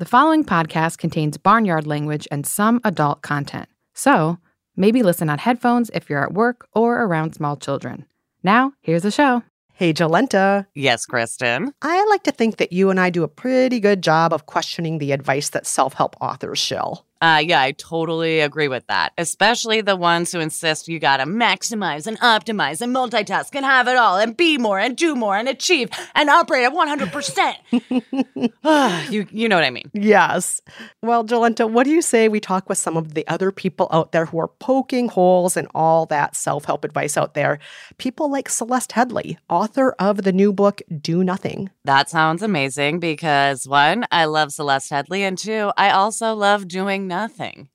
The following podcast contains barnyard language and some adult content. So, maybe listen on headphones if you're at work or around small children. Now, here's the show. Hey, Jolenta. Yes, Kristen. I like to think that you and I do a pretty good job of questioning the advice that self help authors shill. Uh, yeah, I totally agree with that. Especially the ones who insist you gotta maximize and optimize and multitask and have it all and be more and do more and achieve and operate at 100%. Ah, you, you know what I mean. Yes. Well, Jolenta, what do you say we talk with some of the other people out there who are poking holes in all that self help advice out there? People like Celeste Headlee, author of the new book, Do Nothing. That sounds amazing because one, I love Celeste Headlee, and two, I also love doing nothing.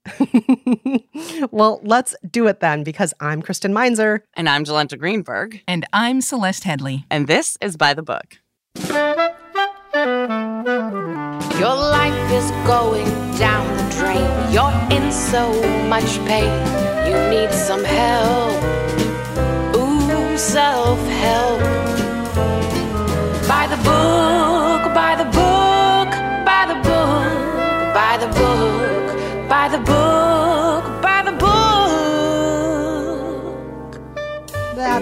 well, let's do it then because I'm Kristen Meinzer. And I'm Jolenta Greenberg. And I'm Celeste Headlee. And this is By the Book. Your life is going down the drain. You're in so much pain. You need some help. Ooh, self help.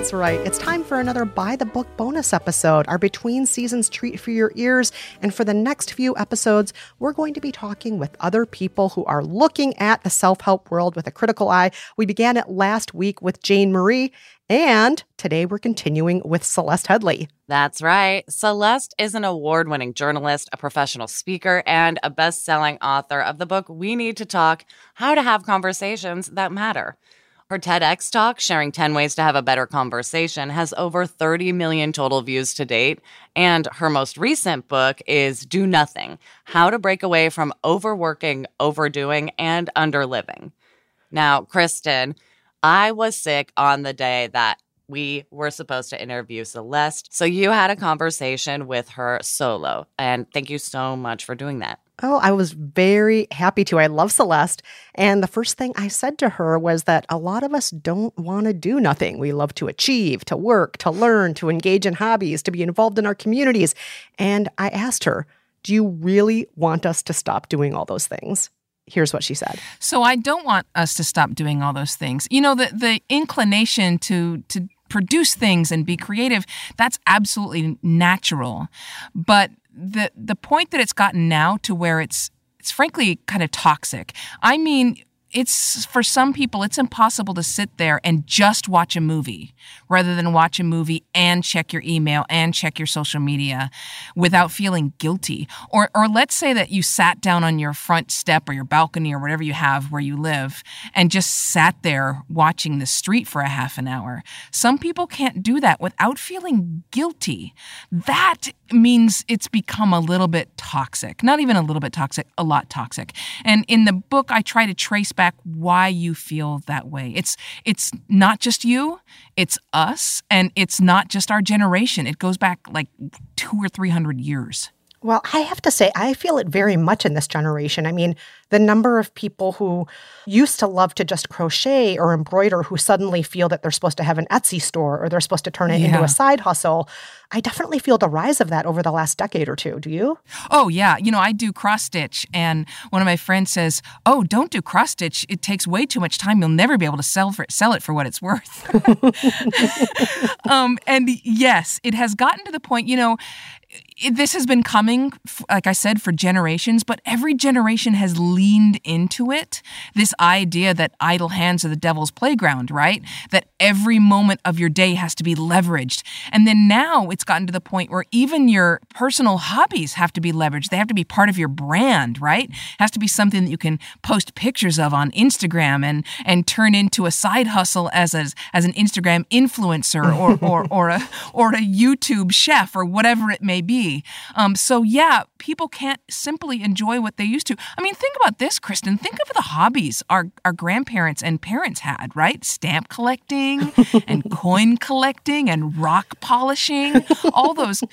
That's right. It's time for another By the Book bonus episode, our between seasons treat for your ears. And for the next few episodes, we're going to be talking with other people who are looking at the self help world with a critical eye. We began it last week with Jane Marie, and today we're continuing with Celeste Headlee. That's right. Celeste is an award winning journalist, a professional speaker, and a best selling author of the book We Need to Talk How to Have Conversations That Matter. Her TEDx talk, sharing 10 ways to have a better conversation, has over 30 million total views to date. And her most recent book is Do Nothing How to Break Away from Overworking, Overdoing, and Underliving. Now, Kristen, I was sick on the day that we were supposed to interview Celeste. So you had a conversation with her solo. And thank you so much for doing that. Oh, I was very happy to. I love Celeste. And the first thing I said to her was that a lot of us don't want to do nothing. We love to achieve, to work, to learn, to engage in hobbies, to be involved in our communities. And I asked her, Do you really want us to stop doing all those things? Here's what she said. So I don't want us to stop doing all those things. You know, the the inclination to to produce things and be creative, that's absolutely natural. But the the point that it's gotten now to where it's it's frankly kind of toxic. I mean, it's for some people it's impossible to sit there and just watch a movie rather than watch a movie and check your email and check your social media without feeling guilty. Or or let's say that you sat down on your front step or your balcony or whatever you have where you live and just sat there watching the street for a half an hour. Some people can't do that without feeling guilty. That means it's become a little bit toxic not even a little bit toxic a lot toxic and in the book I try to trace back why you feel that way. It's it's not just you, it's us, and it's not just our generation. It goes back like two or three hundred years. Well, I have to say, I feel it very much in this generation. I mean, the number of people who used to love to just crochet or embroider who suddenly feel that they're supposed to have an Etsy store or they're supposed to turn it Yeah. into a side hustle. I definitely feel the rise of that over the last decade or two. Do you? Oh yeah, you know I do cross stitch, and one of my friends says, "Oh, don't do cross stitch. It takes way too much time. You'll never be able to sell for sell it for what it's worth." um, and yes, it has gotten to the point. You know, it, this has been coming, like I said, for generations, but every generation has leaned into it. This idea that idle hands are the devil's playground, right? That every moment of your day has to be leveraged. And then now it's gotten to the point where even your personal hobbies have to be leveraged. They have to be part of your brand, right? It has to be something that you can post pictures of on Instagram and and turn into a side hustle as a, as an Instagram influencer or or or a or a YouTube chef or whatever it may be. Um, so yeah, people can't simply enjoy what they used to. I mean, think about this, Kristen. Think of the hobbies our our grandparents and parents had, right? Stamp collecting and coin collecting and rock polishing, all those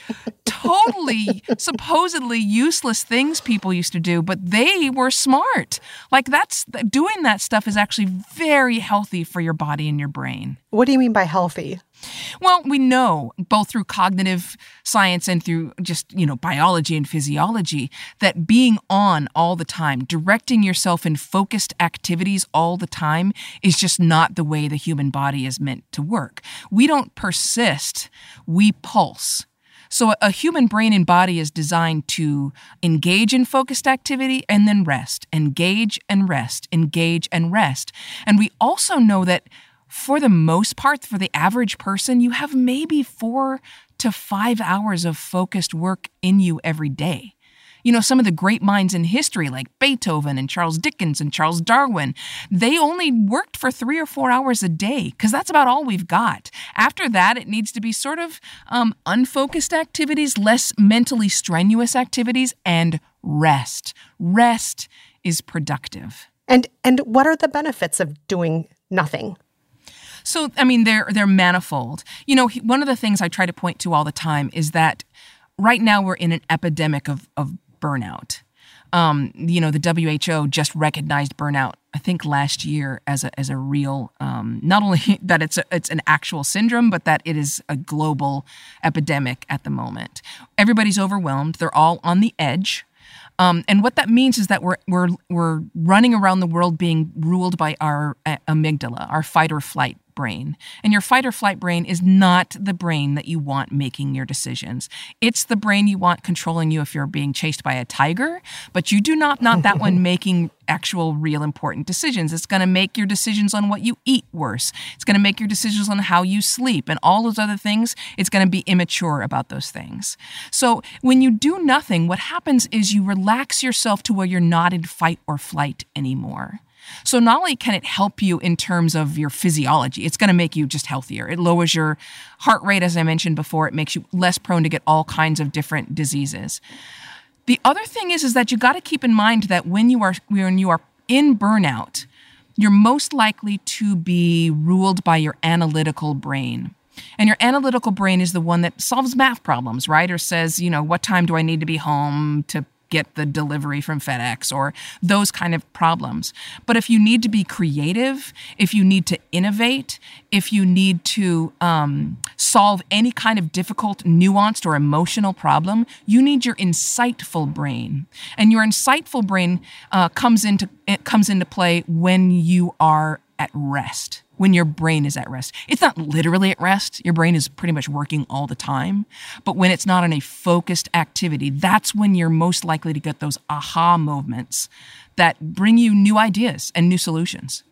totally supposedly useless things people used to do, but they were smart. Like that's doing that stuff is actually very healthy for your body and your brain. What do you mean by healthy? Well, we know both through cognitive science and through just, you know, biology and physiology that being on all the time, directing yourself in focused activities all the time is just not the way the human body is meant to work. We don't persist, we pulse. So, a human brain and body is designed to engage in focused activity and then rest, engage and rest, engage and rest. And we also know that for the most part, for the average person, you have maybe four to five hours of focused work in you every day. You know, some of the great minds in history, like Beethoven and Charles Dickens and Charles Darwin, they only worked for three or four hours a day because that's about all we've got. After that, it needs to be sort of um, unfocused activities, less mentally strenuous activities, and rest. Rest is productive. And and what are the benefits of doing nothing? So, I mean, they're they're manifold. You know, one of the things I try to point to all the time is that right now we're in an epidemic of of burnout. Um, you know, the WHO just recognized burnout, I think, last year as a as a real, um, not only that it's a, it's an actual syndrome, but that it is a global epidemic at the moment. Everybody's overwhelmed. They're all on the edge. Um, and what that means is that we're we're we're running around the world being ruled by our uh, amygdala, our fight or flight brain. And your fight or flight brain is not the brain that you want making your decisions. It's the brain you want controlling you if you're being chased by a tiger, but you do not want that one making actual real important decisions. It's going to make your decisions on what you eat worse. It's going to make your decisions on how you sleep and all those other things. It's going to be immature about those things. So when you do nothing, what happens is you relax yourself to where you're not in fight or flight anymore. So not only can it help you in terms of your physiology, it's going to make you just healthier. It lowers your heart rate, as I mentioned before. It makes you less prone to get all kinds of different diseases. The other thing is, is that you got to keep in mind that when you are when you are in burnout, you're most likely to be ruled by your analytical brain. And your analytical brain is the one that solves math problems, right? Or says, you know, what time do I need to be home to get the delivery from FedEx or those kind of problems. But if you need to be creative, if you need to innovate, if you need to um, solve any kind of difficult, nuanced, or emotional problem, you need your insightful brain. And your insightful brain uh, comes into comes into play when you are at rest when your brain is at rest. It's not literally at rest. Your brain is pretty much working all the time. But when it's not in a focused activity, that's when you're most likely to get those aha moments that bring you new ideas and new solutions.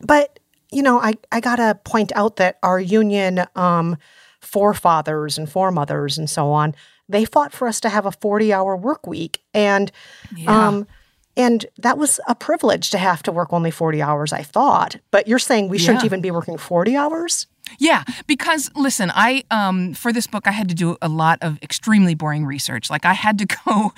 But, you know, I, I got to point out that our union um, forefathers and foremothers and so on, they fought for us to have a 40 hour work week. And, yeah. um, and that was a privilege to have to work only 40 hours, I thought. But you're saying we shouldn't even be working 40 hours? Yeah, because listen, I um for this book I had to do a lot of extremely boring research. Like I had to go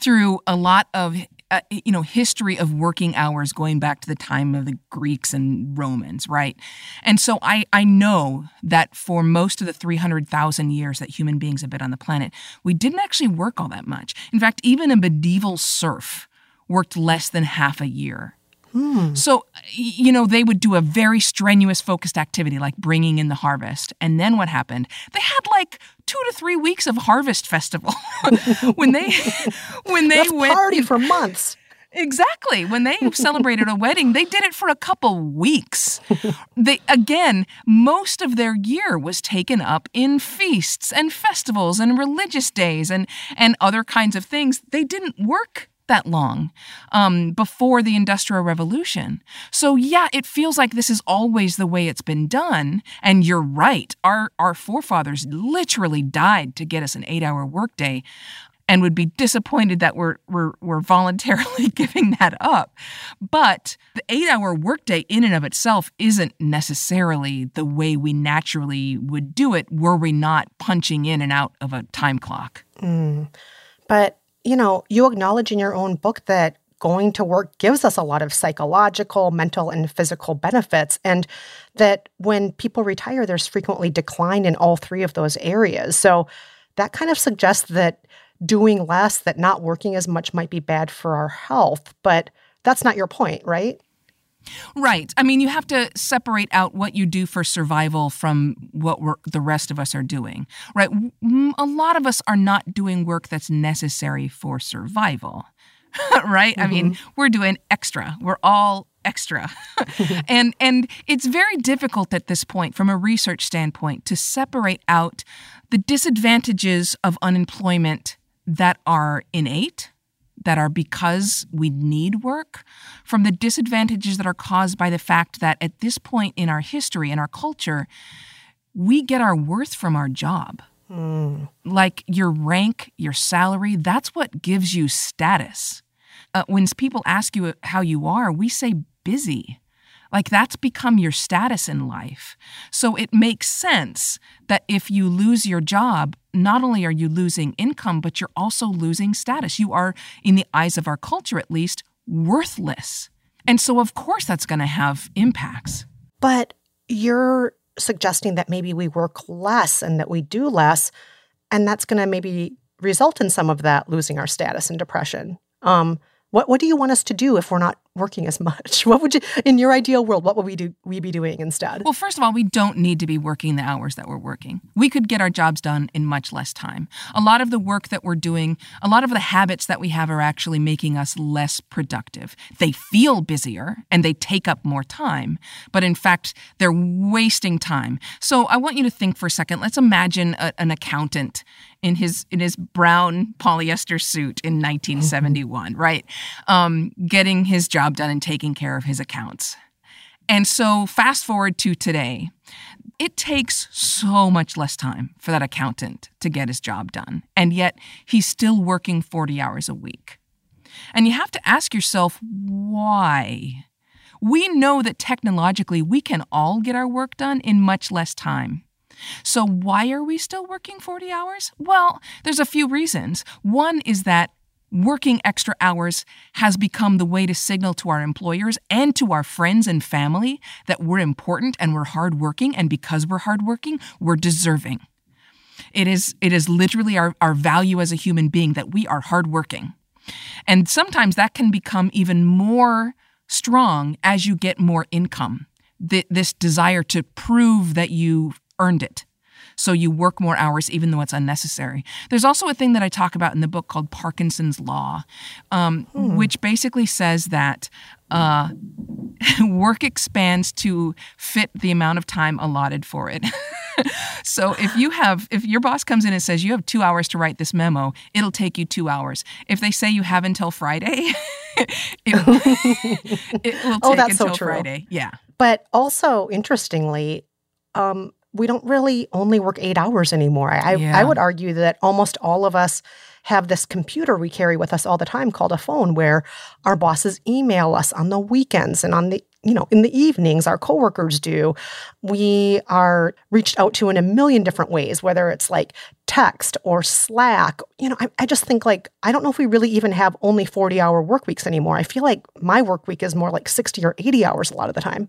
through a lot of uh, you know history of working hours going back to the time of the Greeks and Romans, right? And so I I know that for most of the 300,000 years that human beings have been on the planet, we didn't actually work all that much. In fact, even a medieval serf worked less than half a year. Hmm. So, you know, they would do a very strenuous, focused activity like bringing in the harvest. And then what happened? They had like two to three weeks of harvest festival when they when they That's went party for months. Exactly. When they celebrated a wedding, they did it for a couple weeks. They again, most of their year was taken up in feasts and festivals and religious days and and other kinds of things. They didn't work that long um, before the Industrial Revolution. So yeah, it feels like this is always the way it's been done. And you're right. Our our forefathers literally died to get us an eight-hour workday and would be disappointed that we're, we're, we're voluntarily giving that up. But the eight hour workday, in and of itself, isn't necessarily the way we naturally would do it were we not punching in and out of a time clock. Mm. But, you know, you acknowledge in your own book that going to work gives us a lot of psychological, mental, and physical benefits. And that when people retire, there's frequently decline in all three of those areas. So that kind of suggests that doing less, that not working as much might be bad for our health. But that's not your point, right? Right. I mean, you have to separate out what you do for survival from what the rest of us are doing, right? A lot of us are not doing work that's necessary for survival, right? Mm-hmm. I mean, mm-hmm. we're doing extra. We're all extra. and and it's very difficult at this point from a research standpoint to separate out the disadvantages of unemployment that are innate, that are because we need work, from the disadvantages that are caused by the fact that at this point in our history, in our culture, we get our worth from our job. Mm. Like your rank, your salary, that's what gives you status. Uh, when people ask you how you are, we say busy. Like that's become your status in life. So it makes sense that if you lose your job, not only are you losing income, but you're also losing status. You are, in the eyes of our culture at least, worthless. And so, of course, that's going to have impacts. But you're suggesting that maybe we work less and that we do less, and that's going to maybe result in some of that losing our status and depression. Um, what what do you want us to do if we're not working as much? What would you in your ideal world, what would we do we be doing instead? Well, first of all, we don't need to be working the hours that we're working. We could get our jobs done in much less time. A lot of the work that we're doing, a lot of the habits that we have are actually making us less productive. They feel busier and they take up more time, but in fact, they're wasting time. So I want you to think for a second. Let's imagine a, an accountant in his in his brown polyester suit in 1971, right? Um, getting his job done and taking care of his accounts. And so, fast forward to today, it takes so much less time for that accountant to get his job done, and yet he's still working 40 hours a week. And you have to ask yourself, why? We know that technologically we can all get our work done in much less time. So, why are we still working 40 hours? Well, there's a few reasons. One is that working extra hours has become the way to signal to our employers and to our friends and family that we're important and we're hardworking, and because we're hardworking, we're deserving. It is, it is literally our, our value as a human being that we are hardworking. And sometimes that can become even more strong as you get more income. this desire to prove that you earned it. So you work more hours even though it's unnecessary. There's also a thing that I talk about in the book called Parkinson's Law, um, hmm. which basically says that uh, work expands to fit the amount of time allotted for it. so if you have, if your boss comes in and says you have two hours to write this memo, it'll take you two hours. If they say you have until Friday, it, it, will oh, take oh, that's until so true. Friday. Yeah. But also, interestingly, um, we don't really only work eight hours anymore. I, yeah. I would argue that almost all of us have this computer we carry with us all the time called a phone where our bosses email us on the weekends and on the you know, in the evenings, our coworkers do. We are reached out to in a million different ways, whether it's like text or Slack. You know, I, I just think like, I don't know if we really even have only 40 hour work weeks anymore. I feel like my work week is more like 60 or 80 hours a lot of the time.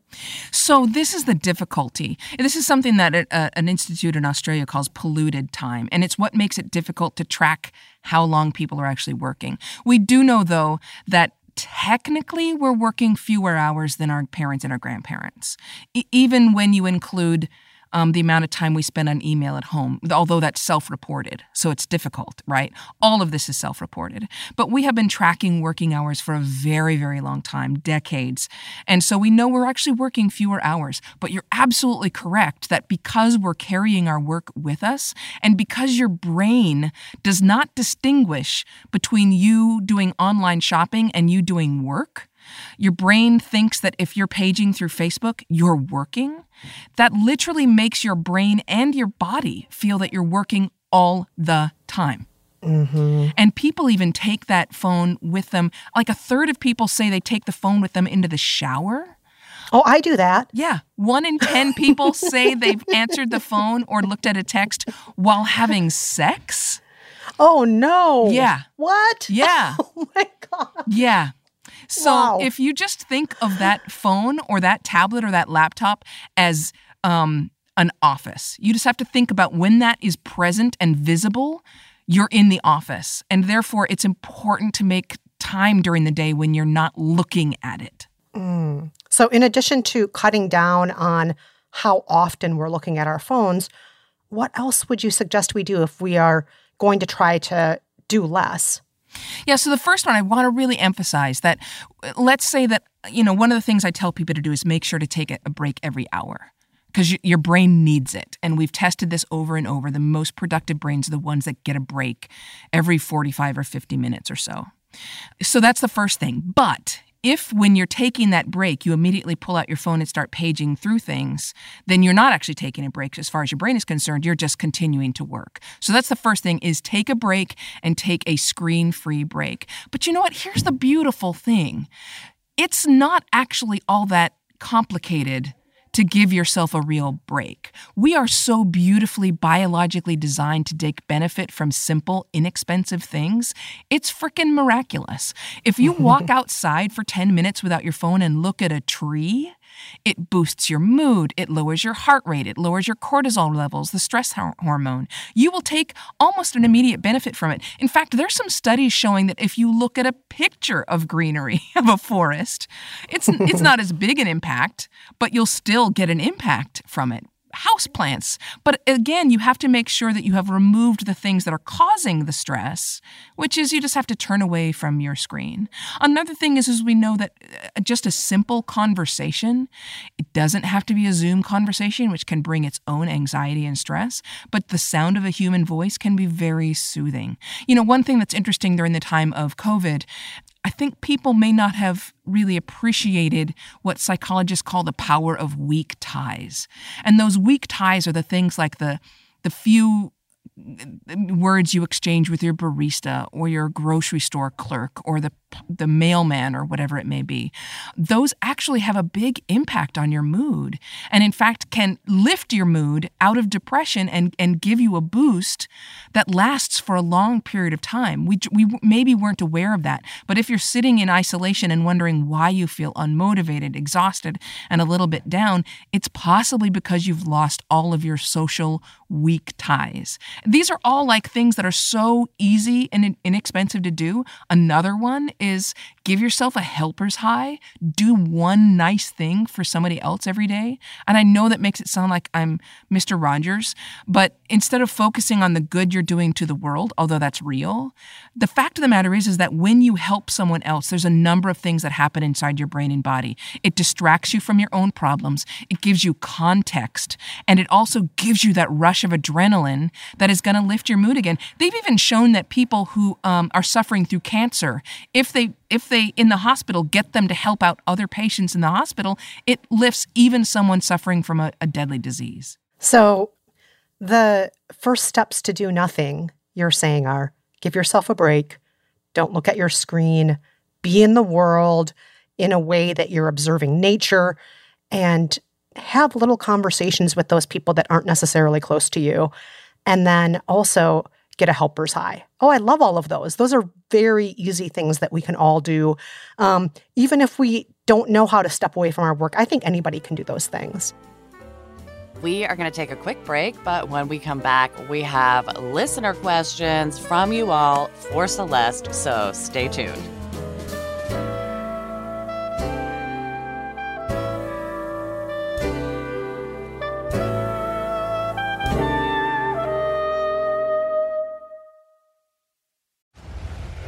So, this is the difficulty. This is something that uh, an institute in Australia calls polluted time. And it's what makes it difficult to track how long people are actually working. We do know, though, that technically we're working fewer hours than our parents and our grandparents, e- even when you include um, the amount of time we spend on email at home, although that's self reported. So it's difficult, right? All of this is self reported. But we have been tracking working hours for a very, very long time, decades. And so we know we're actually working fewer hours. But you're absolutely correct that because we're carrying our work with us and because your brain does not distinguish between you doing online shopping and you doing work, your brain thinks that if you're paging through Facebook, you're working. That literally makes your brain and your body feel that you're working all the time. Mm-hmm. And people even take that phone with them. Like a third of people say they take the phone with them into the shower. Oh, I do that. Yeah. One in 10 people say they've answered the phone or looked at a text while having sex. Oh, no. Yeah. What? Yeah. Oh, my God. Yeah. So Wow. if you just think of that phone or that tablet or that laptop as um, an office, you just have to think about when that is present and visible, you're in the office. And therefore, it's important to make time during the day when you're not looking at it. Mm. So, in addition to cutting down on how often we're looking at our phones, what else would you suggest we do if we are going to try to do less? Yeah, so the first one, I want to really emphasize that let's say that, you know, one of the things I tell people to do is make sure to take a break every hour because your brain needs it. And we've tested this over and over. The most productive brains are the ones that get a break every 45 or 50 minutes or so. So that's the first thing. But if when you're taking that break, you immediately pull out your phone and start paging through things, then you're not actually taking a break as far as your brain is concerned. You're just continuing to work. So that's the first thing is take a break and take a screen-free break. But you know what? Here's the beautiful thing. It's not actually all that complicated to give yourself a real break. We are so beautifully biologically designed to take benefit from simple, inexpensive things. It's freaking miraculous. If you walk outside for 10 minutes without your phone and look at a tree, it boosts your mood, it lowers your heart rate, it lowers your cortisol levels, the stress hormone. You will take almost an immediate benefit from it. In fact, there's some studies showing that if you look at a picture of greenery of a forest, it's it's not as big an impact, but you'll still get an impact from it. House plants. But again, you have to make sure that you have removed the things that are causing the stress, which is you just have to turn away from your screen. Another thing is, is we know that uh, just a simple conversation, it doesn't have to be a Zoom conversation, which can bring its own anxiety and stress, but the sound of a human voice can be very soothing. You know, one thing that's interesting during the time of COVID, I think people may not have really appreciated what psychologists call the power of weak ties. And those weak ties are the things like the the few uh, words you exchange with your barista or your grocery store clerk or the the mailman or whatever it may be those actually have a big impact on your mood. And in fact can lift your mood out of depression and and give you a boost that lasts for a long period of time. We we maybe weren't aware of that but if you're sitting in isolation and wondering why you feel unmotivated exhausted and a little bit down it's possibly because you've lost all of your social weak ties. These are all like things that are so easy and inexpensive to do. Another one is give yourself a helper's high. Do one nice thing for somebody else every day. And I know that makes it sound like I'm Mr. Rogers, but instead of focusing on the good you're doing to the world, although that's real, the fact of the matter is is that when you help someone else, there's a number of things that happen inside your brain and body. It distracts you from your own problems. It gives you context, and it also gives you that rush of adrenaline that is going to lift your mood again. They've even shown that people who um, are suffering through cancer, if they if they in the hospital get them to help out other patients in the hospital, it lifts even someone suffering from a, a deadly disease. So, the first steps to do nothing, you're saying, are give yourself a break, don't look at your screen, be in the world in a way that you're observing nature, and have little conversations with those people that aren't necessarily close to you. And then also get a helper's high. Oh, I love all of those. Those are very easy things that we can all do. Um, even if we don't know how to step away from our work, I think anybody can do those things. We are going to take a quick break, but when we come back, we have listener questions from you all for Celeste, so stay tuned.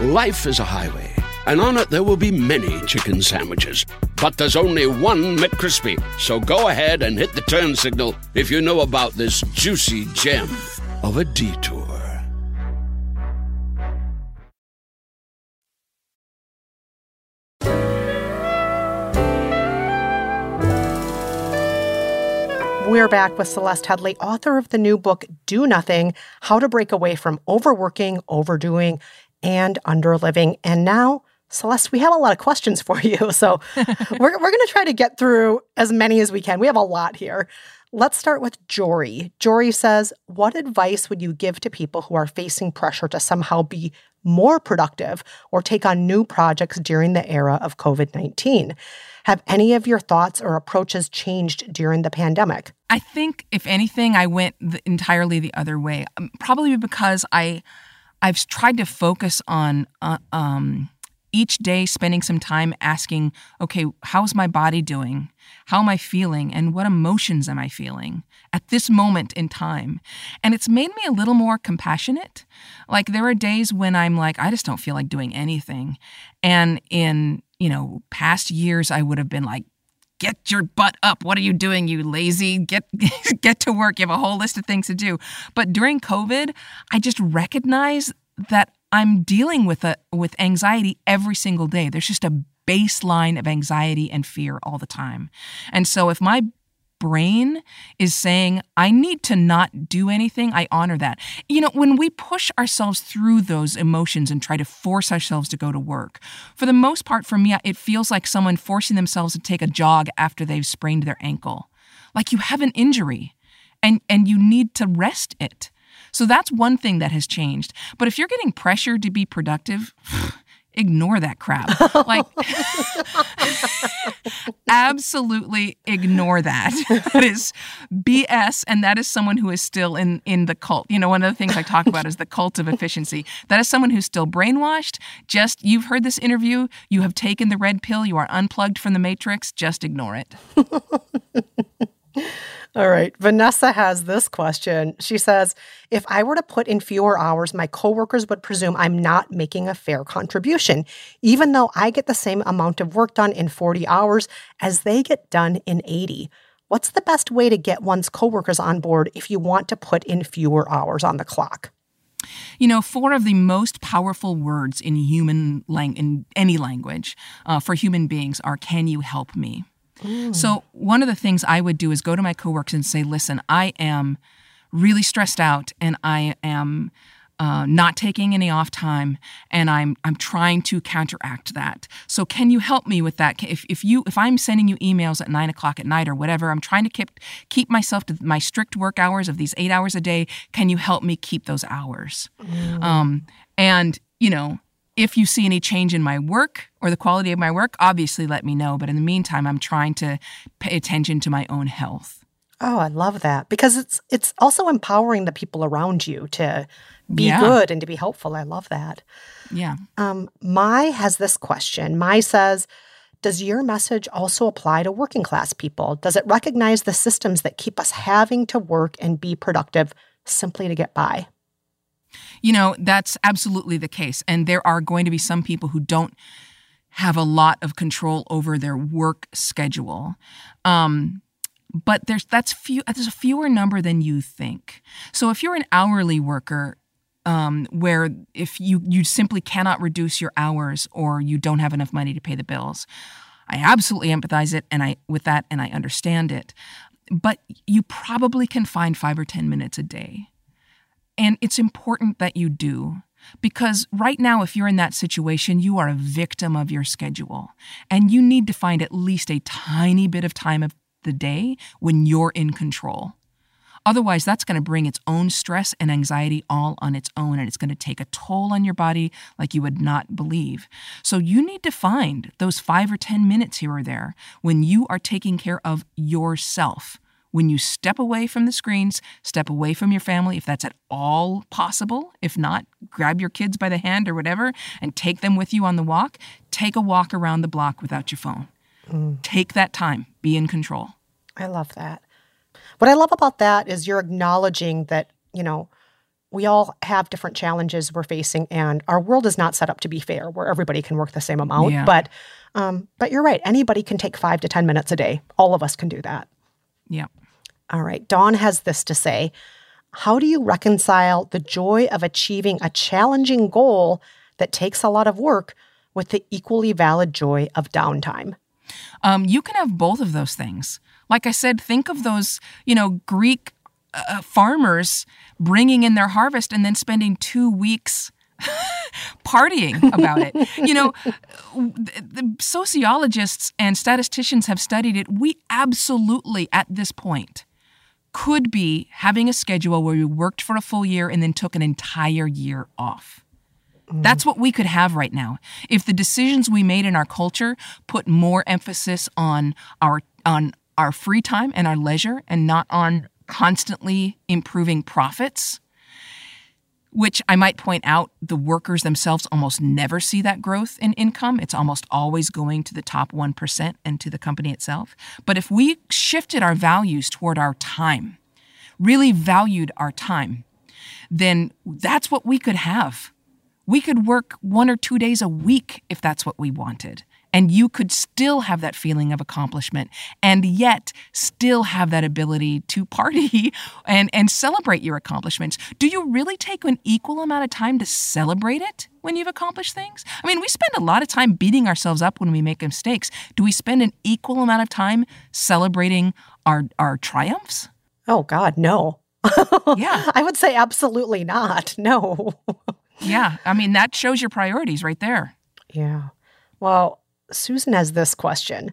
Life is a highway, and on it there will be many chicken sandwiches. But there's only one McCrispy. So go ahead and hit the turn signal if you know about this juicy gem of a detour. We're back with Celeste Headlee, author of the new book, Do Nothing How to Break Away from Overworking, Overdoing, and Underliving. And now, Celeste, we have a lot of questions for you. So we're, we're going to try to get through as many as we can. We have a lot here. Let's start with Jory. Jory says, What advice would you give to people who are facing pressure to somehow be more productive or take on new projects during the era of COVID 19? Have any of your thoughts or approaches changed during the pandemic? I think, if anything, I went the, entirely the other way. Um, probably because I, I've tried to focus on uh, um, each day spending some time asking, okay, how's my body doing? How am I feeling? And what emotions am I feeling at this moment in time? And it's made me a little more compassionate. Like there are days when I'm like, I just don't feel like doing anything. And in, you know, past years, I would have been like, get your butt up. What are you doing, you lazy? Get get to work. You have a whole list of things to do. But during COVID, I just recognize that I'm dealing with a with anxiety every single day. There's just a baseline of anxiety and fear all the time. And so if my brain is saying, I need to not do anything, I honor that. You know, when we push ourselves through those emotions and try to force ourselves to go to work, for the most part, for me, it feels like someone forcing themselves to take a jog after they've sprained their ankle. Like you have an injury and, and you need to rest it. So that's one thing that has changed. But if you're getting pressured to be productive, ignore that crap. Like, absolutely ignore that. That is BS, and that is someone who is still in in the cult. You know, one of the things I talk about is the cult of efficiency. That is someone who's still brainwashed. Just you've heard this interview, you have taken the red pill, you are unplugged from the matrix. Just ignore it. All right. Vanessa has this question. She says, If I were to put in fewer hours, my coworkers would presume I'm not making a fair contribution, even though I get the same amount of work done in 40 hours as they get done in 80. What's the best way to get one's coworkers on board if you want to put in fewer hours on the clock? You know, four of the most powerful words in human lang- in any language uh, for human beings are "Can you help me?" So, one of the things I would do is go to my coworkers and say, listen, I am really stressed out and I am uh, not taking any off time and I'm, I'm trying to counteract that. So, can you help me with that? If, if, you, if I'm sending you emails at nine o'clock at night or whatever, I'm trying to keep, keep myself to my strict work hours of these eight hours a day. Can you help me keep those hours? Um, and, you know, if you see any change in my work or the quality of my work, obviously let me know. But in the meantime, I'm trying to pay attention to my own health. Oh, I love that because it's it's also empowering the people around you to be Yeah. good and to be helpful. I love that. Yeah. Um, Mai has this question. Mai says, Does your message also apply to working class people? Does it recognize the systems that keep us having to work and be productive simply to get by? You know, that's absolutely the case. And there are going to be some people who don't have a lot of control over their work schedule. Um, but there's that's few there's a fewer number than you think. So if you're an hourly worker, um, where if you you simply cannot reduce your hours or you don't have enough money to pay the bills. I absolutely empathize it and I with that and I understand it. But you probably can find 5 or 10 minutes a day. And it's important that you do because right now, if you're in that situation, you are a victim of your schedule. And you need to find at least a tiny bit of time of the day when you're in control. Otherwise, that's going to bring its own stress and anxiety all on its own, and it's going to take a toll on your body like you would not believe. So, you need to find those five or 10 minutes here or there when you are taking care of yourself. When you step away from the screens, step away from your family, if that's at all possible. If not, grab your kids by the hand or whatever and take them with you on the walk. Take a walk around the block without your phone. Mm. Take that time, be in control. I love that. What I love about that is you're acknowledging that, you know, we all have different challenges we're facing and our world is not set up to be fair where everybody can work the same amount yeah. but um, but you're right anybody can take five to ten minutes a day all of us can do that yeah all right dawn has this to say how do you reconcile the joy of achieving a challenging goal that takes a lot of work with the equally valid joy of downtime um, you can have both of those things like I said, think of those, you know, Greek uh, uh farmers bringing in their harvest and then spending two weeks partying about it. You know, the, the sociologists and statisticians have studied it. We absolutely, at this point, could be having a schedule where we worked for a full year and then took an entire year off. Mm. That's what we could have right now. If the decisions we made in our culture put more emphasis on our on our free time and our leisure and not on constantly improving profits, which I might point out the workers themselves almost never see that growth in income. It's almost always going to the top 1% and to the company itself. But if we shifted our values toward our time, really valued our time, then that's what we could have. We could work one or two days a week if that's what we wanted and you could still have that feeling of accomplishment and yet still have that ability to party and, and celebrate your accomplishments. Do you really take an equal amount of time to celebrate it when you've accomplished things? I mean, we spend a lot of time beating ourselves up when we make mistakes. Do we spend an equal amount of time celebrating our, our triumphs? Oh, God, no. yeah. I would say absolutely not. No. yeah. I mean, that shows your priorities right there. Yeah. Well, Susan has this question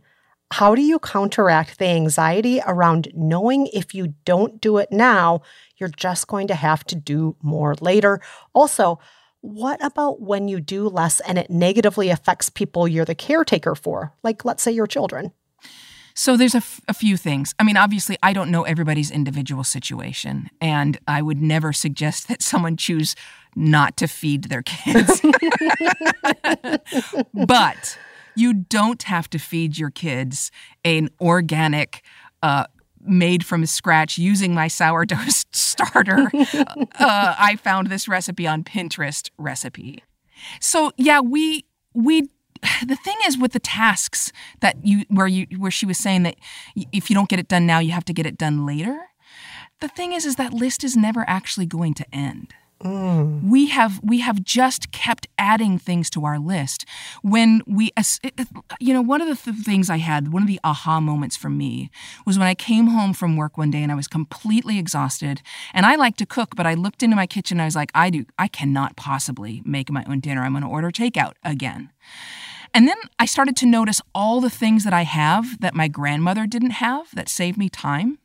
How do you counteract the anxiety around knowing if you don't do it now, you're just going to have to do more later? Also, what about when you do less and it negatively affects people you're the caretaker for, like let's say your children? So there's a, f- a few things. I mean, obviously, I don't know everybody's individual situation, and I would never suggest that someone choose not to feed their kids. but you don't have to feed your kids an organic, uh, made from scratch using my sourdough starter. uh, I found this recipe on Pinterest recipe. So yeah, we we the thing is with the tasks that you where you where she was saying that if you don't get it done now, you have to get it done later. The thing is, is that list is never actually going to end. Mm. We have we have just kept adding things to our list. When we, you know, one of the th- things I had, one of the aha moments for me was when I came home from work one day and I was completely exhausted. And I like to cook, but I looked into my kitchen and I was like, I do, I cannot possibly make my own dinner. I'm going to order takeout again. And then I started to notice all the things that I have that my grandmother didn't have that saved me time.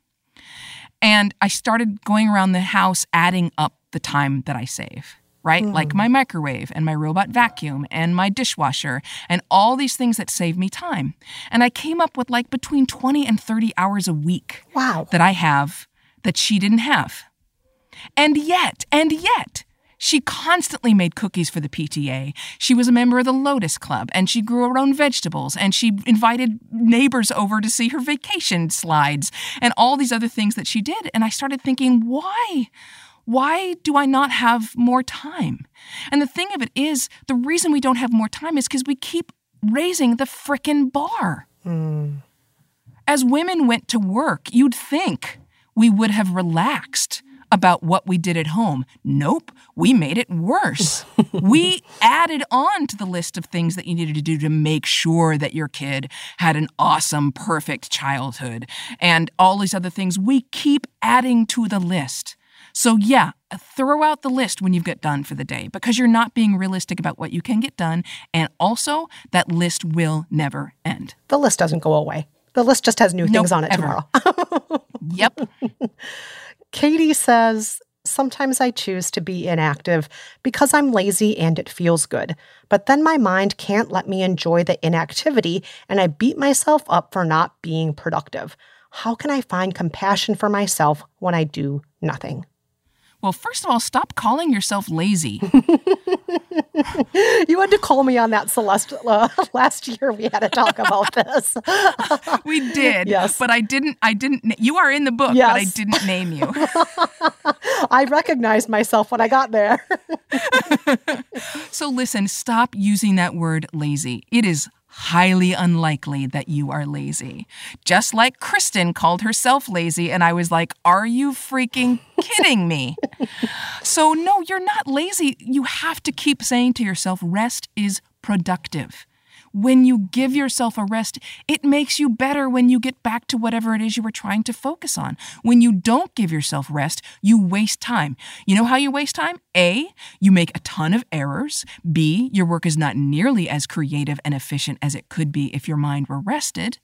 And I started going around the house adding up the time that I save, right? Mm. Like my microwave and my robot vacuum and my dishwasher and all these things that save me time. And I came up with like between 20 and 30 hours a week. Wow. That I have that she didn't have. And yet, and yet, she constantly made cookies for the PTA. She was a member of the Lotus Club and she grew her own vegetables and she invited neighbors over to see her vacation slides and all these other things that she did. And I started thinking, why? Why do I not have more time? And the thing of it is, the reason we don't have more time is because we keep raising the frickin' bar. Mm. As women went to work, you'd think we would have relaxed about what we did at home. Nope, we made it worse. we added on to the list of things that you needed to do to make sure that your kid had an awesome, perfect childhood and all these other things. We keep adding to the list. So, yeah, throw out the list when you get done for the day because you're not being realistic about what you can get done. And also, that list will never end. The list doesn't go away. The list just has new Nope, things on it ever. tomorrow. Yep. Katie says, Sometimes I choose to be inactive because I'm lazy and it feels good. But then my mind can't let me enjoy the inactivity and I beat myself up for not being productive. How can I find compassion for myself when I do nothing? Well, first of all, stop calling yourself lazy. You had to call me on that, Celeste. Uh, last year we had to talk about this. we did. Yes. But I didn't I didn't you are in the book, but I didn't name you. I recognized myself when I got there. So listen, stop using that word lazy. It is highly unlikely that you are lazy. Just like Kristen called herself lazy, and I was like, Are you freaking kidding me? so, no, you're not lazy. You have to keep saying to yourself, rest is productive. When you give yourself a rest, it makes you better when you get back to whatever it is you were trying to focus on. When you don't give yourself rest, you waste time. You know how you waste time? A, you make a ton of errors. B, your work is not nearly as creative and efficient as it could be if your mind were rested.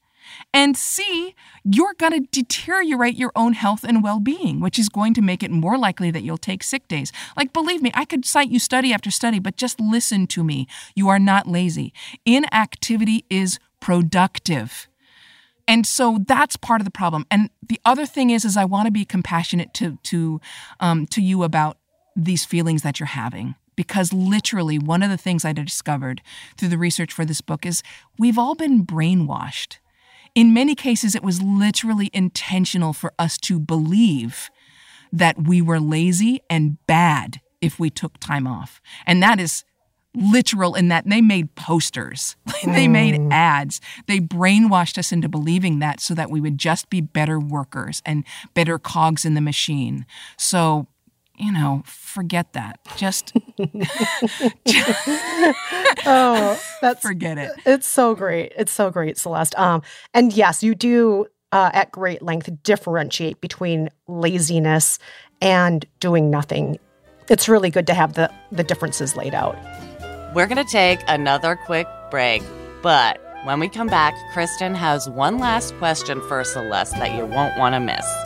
And C, you're going to deteriorate your own health and well being, which is going to make it more likely that you'll take sick days. Like, believe me, I could cite you study after study, but just listen to me. You are not lazy. Inactivity is productive. And so that's part of the problem. And the other thing is, is I want to be compassionate to to um, to you about these feelings that you're having. Because literally, one of the things I discovered through the research for this book is we've all been brainwashed. In many cases, it was literally intentional for us to believe that we were lazy and bad if we took time off. And that is literal in that they made posters, they hmm. made ads. They brainwashed us into believing that so that we would just be better workers and better cogs in the machine. So, you know, forget that. Just oh, that's forget it. It's so great. It's so great, Celeste. Um, and yes, you do uh, at great length differentiate between laziness and doing nothing. It's really good to have the the differences laid out. We're going to take another quick break, but when we come back, Kristen has one last question for Celeste that you won't want to miss.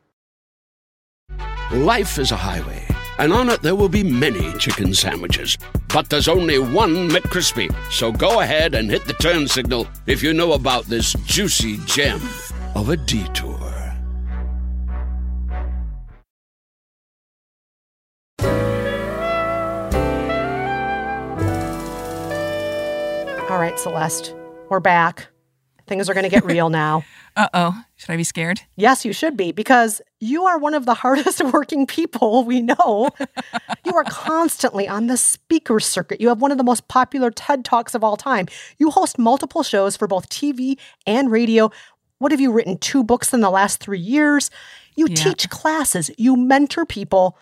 Life is a highway, and on it there will be many chicken sandwiches. But there's only one McCrispy. So go ahead and hit the turn signal if you know about this juicy gem of a detour. All right, Celeste, we're back. Things are going to get real now. Uh oh. Should I be scared? Yes, you should be because you are one of the hardest working people we know. you are constantly on the speaker circuit. You have one of the most popular TED Talks of all time. You host multiple shows for both TV and radio. What have you written? Two books in the last three years. You Yeah. teach classes, you mentor people.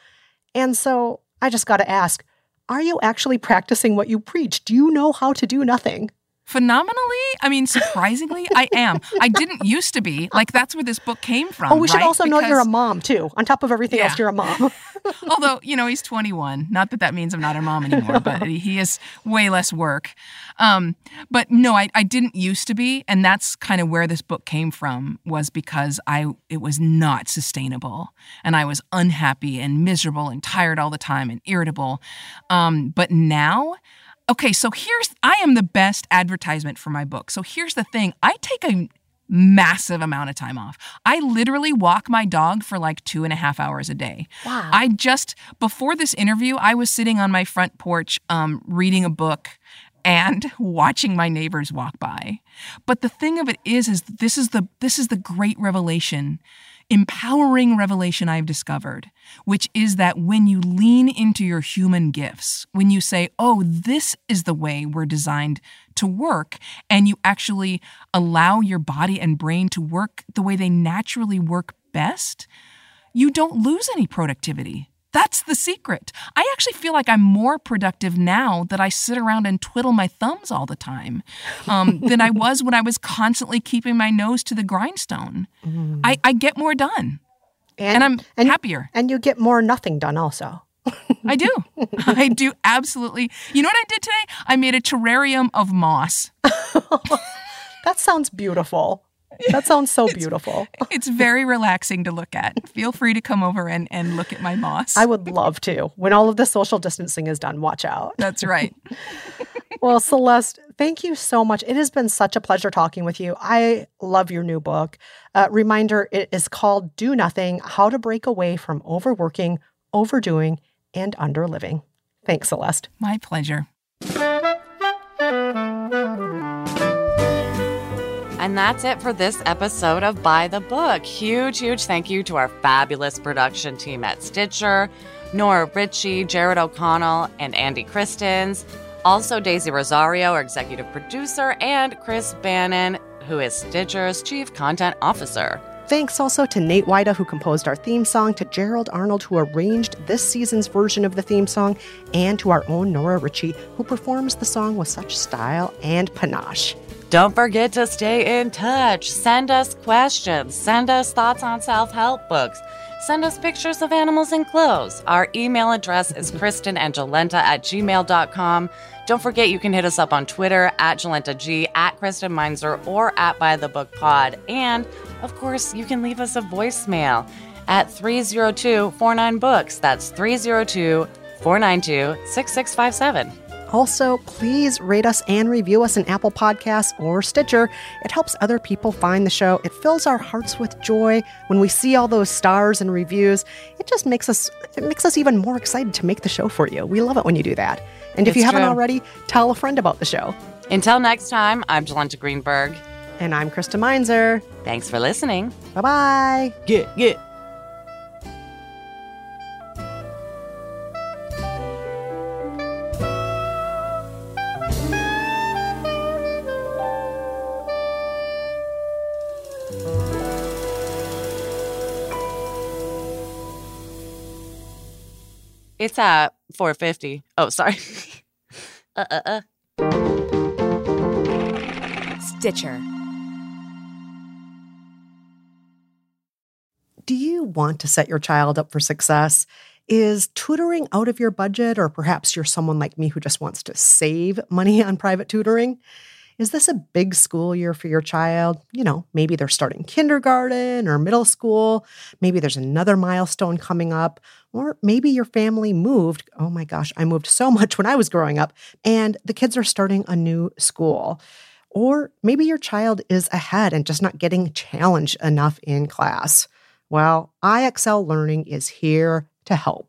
And so I just got to ask are you actually practicing what you preach? Do you know how to do nothing? Phenomenally? I mean, surprisingly, I am. I didn't used to be. Like, that's where this book came from. oh, we should right? also know you're a mom too. On top of everything else, you're a mom. Although, you know, he's 21. Not that that means I'm not a mom anymore, but he is way less work. Um, but no, I, I didn't used to be. And that's kind of where this book came from was because I it was not sustainable. And I was unhappy and miserable and tired all the time and irritable. Um, but now, okay, so here's I am the best advertisement for my book. So here's the thing. I take a massive amount of time off. I literally walk my dog for like two and a half hours a day. Wow. I just, before this interview, I was sitting on my front porch um, reading a book and watching my neighbors walk by. But the thing of it is, is this is the this is the great revelation empowering revelation I've discovered, which is that when you lean into your human gifts, when you say, oh, this is the way we're designed to work, and you actually allow your body and brain to work the way they naturally work best, you don't lose any productivity. That's the secret. I actually feel like I'm more productive now that I sit around and twiddle my thumbs all the time um, than I was when I was constantly keeping my nose to the grindstone. Mm. I, I, get more done. And, and I'm and, happier. And you get more nothing done also. I do. I do absolutely. You know what I did today? I made a terrarium of moss. that sounds beautiful. That sounds so beautiful. it's very relaxing to look at. Feel free to come over and, and look at my moss. I would love to. When all of the social distancing is done, watch out. That's right. well, Celeste, thank you so much. It has been such a pleasure talking with you. I love your new book. Uh, reminder it is called Do Nothing How to Break Away from Overworking, Overdoing, and Underliving. Thanks, Celeste. My pleasure. And that's it for this episode of By the Book. Huge, huge thank you to our fabulous production team at Stitcher Nora Ritchie, Jared O'Connell, and Andy Christens. Also, Daisy Rosario, our executive producer, and Chris Bannon, who is Stitcher's chief content officer. Thanks also to Nate Wida, who composed our theme song, to Gerald Arnold, who arranged this season's version of the theme song, and to our own Nora Ritchie, who performs the song with such style and panache. Don't forget to stay in touch. Send us questions. Send us thoughts on self help books. Send us pictures of animals and clothes. Our email address is kristenandjolenta at gmail.com. Don't forget you can hit us up on Twitter at JolentaG, at Kristen Meinzer, or at By the Book Pod. And, of course, you can leave us a voicemail at 302 49 Books. That's 302 492 6657. Also, please rate us and review us in Apple Podcasts or Stitcher. It helps other people find the show. It fills our hearts with joy when we see all those stars and reviews. It just makes us it makes us even more excited to make the show for you. We love it when you do that. And if it's you haven't true. already, tell a friend about the show. Until next time, I'm Jolenta Greenberg. And I'm Kristen Meinzer. Thanks for listening. Bye bye. Get, get. It's at 450. Oh, sorry. uh uh uh. Stitcher. Do you want to set your child up for success? Is tutoring out of your budget, or perhaps you're someone like me who just wants to save money on private tutoring? Is this a big school year for your child? You know, maybe they're starting kindergarten or middle school. Maybe there's another milestone coming up. Or maybe your family moved. Oh my gosh, I moved so much when I was growing up, and the kids are starting a new school. Or maybe your child is ahead and just not getting challenged enough in class. Well, IXL Learning is here to help.